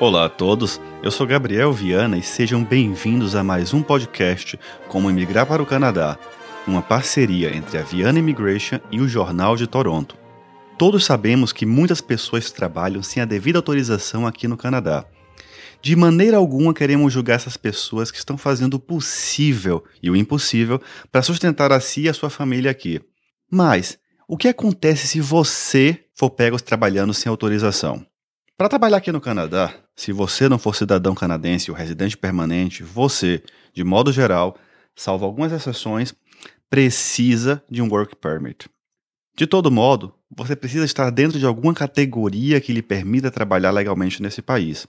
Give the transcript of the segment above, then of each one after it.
Olá a todos, eu sou Gabriel Viana e sejam bem-vindos a mais um podcast Como Imigrar para o Canadá, uma parceria entre a Viana Immigration e o Jornal de Toronto. Todos sabemos que muitas pessoas trabalham sem a devida autorização aqui no Canadá. De maneira alguma queremos julgar essas pessoas que estão fazendo o possível e o impossível para sustentar a si e a sua família aqui. Mas, o que acontece se você for pego trabalhando sem autorização? Para trabalhar aqui no Canadá, se você não for cidadão canadense ou residente permanente, você, de modo geral, salvo algumas exceções, precisa de um work permit. De todo modo, você precisa estar dentro de alguma categoria que lhe permita trabalhar legalmente nesse país.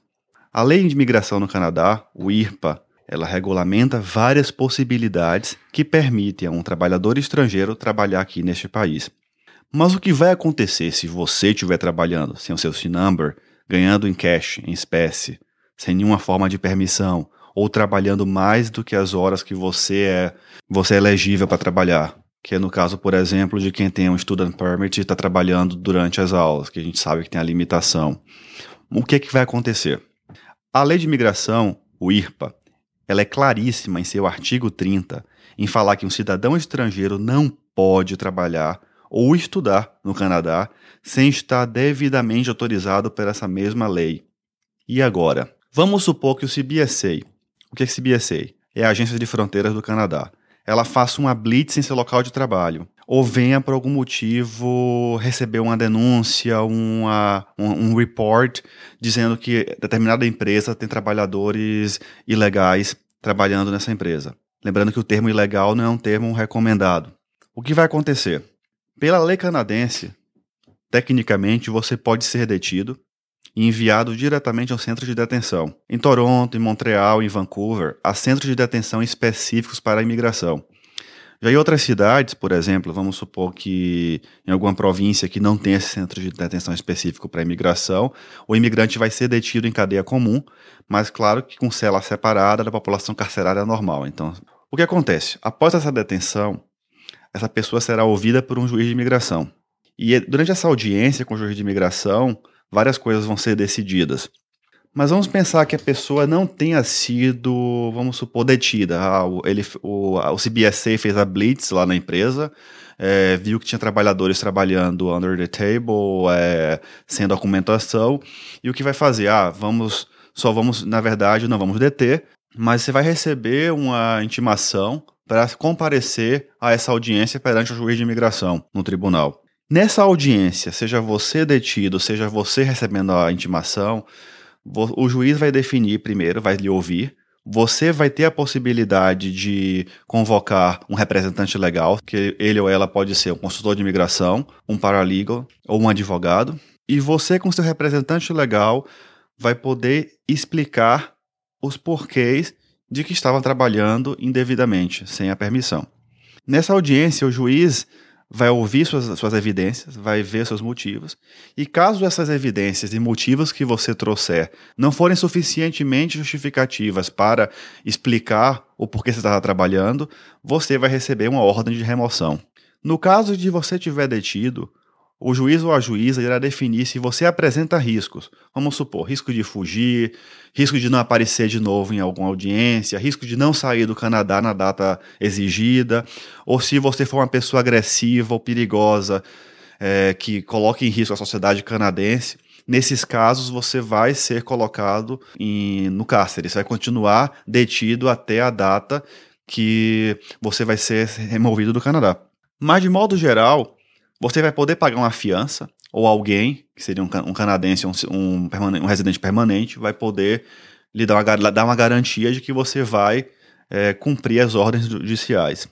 A Lei de Imigração no Canadá, o IRPA, ela regulamenta várias possibilidades que permitem a um trabalhador estrangeiro trabalhar aqui neste país. Mas o que vai acontecer se você estiver trabalhando sem o seu SIN number ganhando em cash, em espécie, sem nenhuma forma de permissão, ou trabalhando mais do que as horas que você é, você é elegível para trabalhar. Que é no caso, por exemplo, de quem tem um student permit e está trabalhando durante as aulas, que a gente sabe que tem a limitação. O que, é que vai acontecer? A lei de imigração, o IRPA, ela é claríssima em seu artigo 30 em falar que um cidadão estrangeiro não pode trabalhar ou estudar no Canadá sem estar devidamente autorizado por essa mesma lei. E agora? Vamos supor que o CBSA, o que é CBSA? É a Agência de Fronteiras do Canadá. Ela faça uma blitz em seu local de trabalho, ou venha por algum motivo receber uma denúncia, uma, um, um report dizendo que determinada empresa tem trabalhadores ilegais trabalhando nessa empresa. Lembrando que o termo ilegal não é um termo recomendado. O que vai acontecer? Pela lei canadense, tecnicamente você pode ser detido e enviado diretamente ao centro de detenção. Em Toronto, em Montreal, em Vancouver, há centros de detenção específicos para a imigração. Já em outras cidades, por exemplo, vamos supor que em alguma província que não tem esse centro de detenção específico para imigração, o imigrante vai ser detido em cadeia comum, mas claro que com cela separada da população carcerária normal. Então, o que acontece? Após essa detenção, essa pessoa será ouvida por um juiz de imigração. E durante essa audiência com o juiz de imigração, várias coisas vão ser decididas. Mas vamos pensar que a pessoa não tenha sido, vamos supor, detida. Ah, ele, o, o CBSA fez a blitz lá na empresa, é, viu que tinha trabalhadores trabalhando under the table, é, sem documentação, e o que vai fazer? Ah, vamos, só vamos, na verdade, não vamos deter, mas você vai receber uma intimação para comparecer a essa audiência perante o juiz de imigração no tribunal. Nessa audiência, seja você detido, seja você recebendo a intimação, o juiz vai definir primeiro, vai lhe ouvir. Você vai ter a possibilidade de convocar um representante legal, que ele ou ela pode ser um consultor de imigração, um paralegal ou um advogado. E você, com seu representante legal, vai poder explicar os porquês de que estavam trabalhando indevidamente, sem a permissão. Nessa audiência, o juiz vai ouvir suas, suas evidências, vai ver seus motivos, e caso essas evidências e motivos que você trouxer não forem suficientemente justificativas para explicar o porquê você estava trabalhando, você vai receber uma ordem de remoção. No caso de você tiver detido, o juiz ou a juíza irá definir se você apresenta riscos. Vamos supor, risco de fugir, risco de não aparecer de novo em alguma audiência, risco de não sair do Canadá na data exigida, ou se você for uma pessoa agressiva ou perigosa é, que coloque em risco a sociedade canadense. Nesses casos, você vai ser colocado em, no cárcere, você vai continuar detido até a data que você vai ser removido do Canadá. Mas, de modo geral, você vai poder pagar uma fiança, ou alguém, que seria um, um canadense, um, um, um, residente permanente, vai poder lhe dar uma, dar uma garantia de que você vai é, cumprir as ordens judiciais.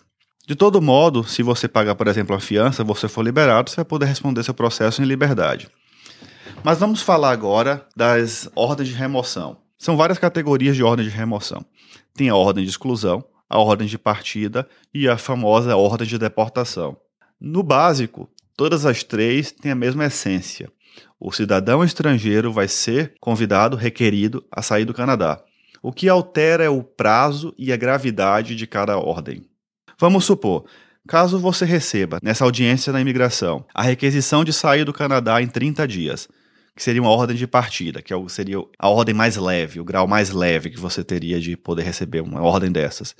De todo modo, se você pagar, por exemplo, a fiança, você for liberado, você vai poder responder seu processo em liberdade. Mas vamos falar agora das ordens de remoção. São várias categorias de ordem de remoção. Tem a ordem de exclusão, a ordem de partida e a famosa ordem de deportação. No básico, Todas as três têm a mesma essência. O cidadão estrangeiro vai ser convidado, requerido a sair do Canadá. O que altera é o prazo e a gravidade de cada ordem. Vamos supor, caso você receba, nessa audiência na imigração, a requisição de sair do Canadá em 30 dias. que seria uma ordem de partida, que é seria a ordem mais leve, o grau mais leve que você teria de poder receber uma ordem dessas.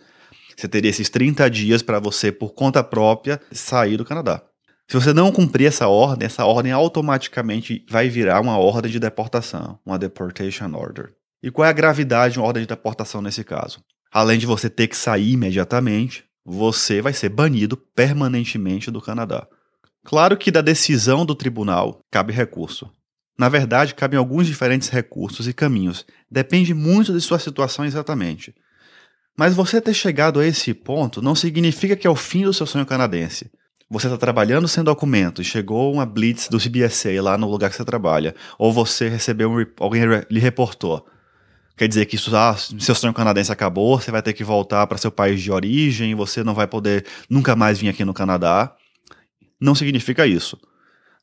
Você teria esses 30 dias para você, por conta própria, sair do Canadá. Se você não cumprir essa ordem, essa ordem automaticamente vai virar uma ordem de deportação, uma deportation order. E qual é a gravidade de uma ordem de deportação nesse caso? Além de você ter que sair imediatamente, você vai ser banido permanentemente do Canadá. Claro que da decisão do tribunal cabe recurso. Na verdade, cabem alguns diferentes recursos e caminhos. Depende muito de sua situação exatamente. Mas você ter chegado a esse ponto não significa que é o fim do seu sonho canadense. Você está trabalhando sem documento e chegou uma blitz do CBSA lá no lugar que você trabalha, ou você recebeu um, alguém lhe reportou. Quer dizer que isso, ah, seu sonho canadense acabou, você vai ter que voltar para seu país de origem, você não vai poder nunca mais vir aqui no Canadá. Não significa isso.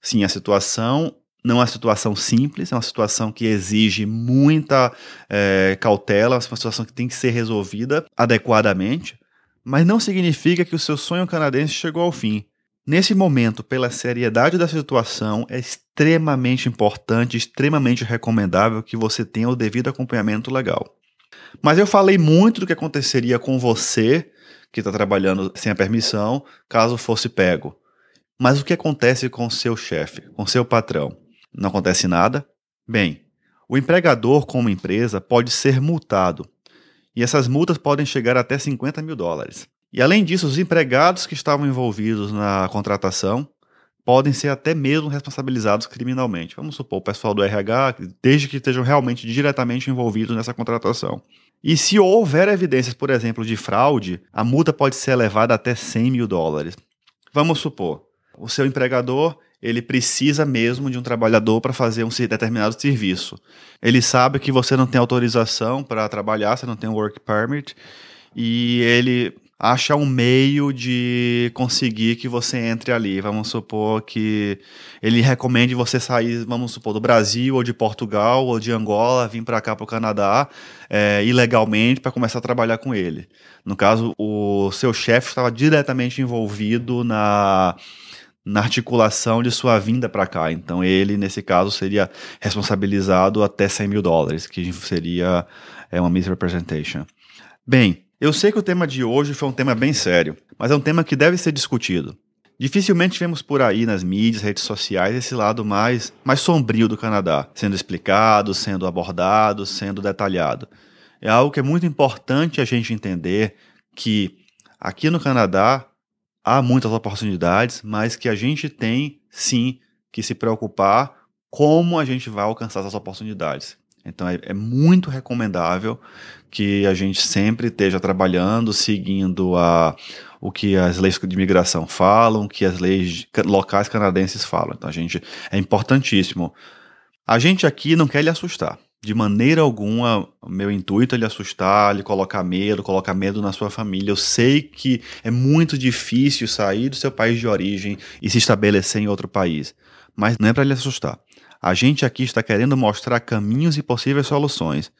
Sim, a situação não é uma situação simples, é uma situação que exige muita é, cautela, é uma situação que tem que ser resolvida adequadamente, mas não significa que o seu sonho canadense chegou ao fim. Nesse momento, pela seriedade da situação, é extremamente importante, extremamente recomendável que você tenha o devido acompanhamento legal. Mas eu falei muito do que aconteceria com você, que está trabalhando sem a permissão, caso fosse pego. Mas o que acontece com seu chefe, com seu patrão? não acontece nada? Bem, o empregador, como empresa, pode ser multado. E essas multas podem chegar até 50 mil dólares. E além disso, os empregados que estavam envolvidos na contratação podem ser até mesmo responsabilizados criminalmente. Vamos supor, o pessoal do RH, desde que estejam realmente diretamente envolvidos nessa contratação. E se houver evidências, por exemplo, de fraude, a multa pode ser elevada até 100 mil dólares. Vamos supor, o seu empregador ele precisa mesmo de um trabalhador para fazer um determinado serviço. Ele sabe que você não tem autorização para trabalhar, você não tem work permit, e ele acha um meio de conseguir que você entre ali. Vamos supor que ele recomende você sair, vamos supor, do Brasil ou de Portugal ou de Angola, vir para cá para o Canadá é, ilegalmente para começar a trabalhar com ele. No caso, o seu chefe estava diretamente envolvido na na articulação de sua vinda para cá. Então, ele, nesse caso, seria responsabilizado até 100 mil dólares, que seria é, uma misrepresentation. Bem, eu sei que o tema de hoje foi um tema bem sério, mas é um tema que deve ser discutido. Dificilmente vemos por aí nas mídias, redes sociais, esse lado mais, mais sombrio do Canadá, sendo explicado, sendo abordado, sendo detalhado. É algo que é muito importante a gente entender que aqui no Canadá há muitas oportunidades, mas que a gente tem sim que se preocupar como a gente vai alcançar essas oportunidades. Então é, é, muito recomendável que a gente sempre esteja trabalhando, seguindo a, o que as leis de imigração falam, o que as leis locais canadenses falam. Então a gente é importantíssimo. A gente aqui não quer lhe assustar de maneira alguma, meu intuito é lhe assustar, lhe colocar medo, colocar medo na sua família. Eu sei que é muito difícil sair do seu país de origem e se estabelecer em outro país, mas não é para lhe assustar. A gente aqui está querendo mostrar caminhos e possíveis soluções.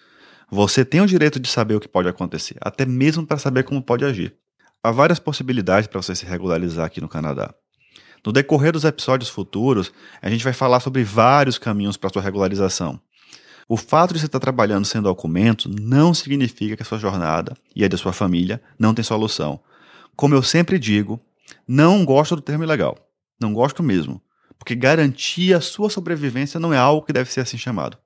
Você tem o direito de saber o que pode acontecer, até mesmo para saber como pode agir. Há várias possibilidades para você se regularizar aqui no Canadá. No decorrer dos episódios futuros, a gente vai falar sobre vários caminhos para sua regularização. O fato de você estar trabalhando sem documento não significa que a sua jornada e a da sua família não tem solução. Como eu sempre digo, não gosto do termo ilegal. Não gosto mesmo. Porque garantir a sua sobrevivência não é algo que deve ser assim chamado.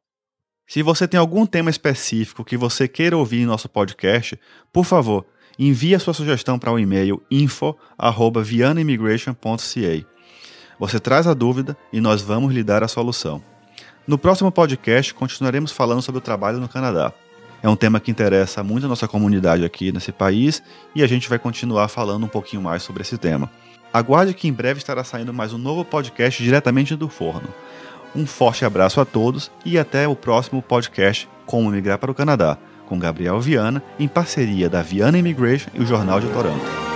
Se você tem algum tema específico que você queira ouvir em nosso podcast, por favor, envie a sua sugestão para o e-mail info@vianaimmigration.ca. Você traz a dúvida e nós vamos lhe dar a solução. No próximo podcast, continuaremos falando sobre o trabalho no Canadá. É um tema que interessa muito a nossa comunidade aqui nesse país e a gente vai continuar falando um pouquinho mais sobre esse tema. Aguarde que em breve estará saindo mais um novo podcast diretamente do forno. Um forte abraço a todos e até o próximo podcast Como Migrar para o Canadá, com Gabriel Viana, em parceria da Viana Immigration e o Jornal de Toronto.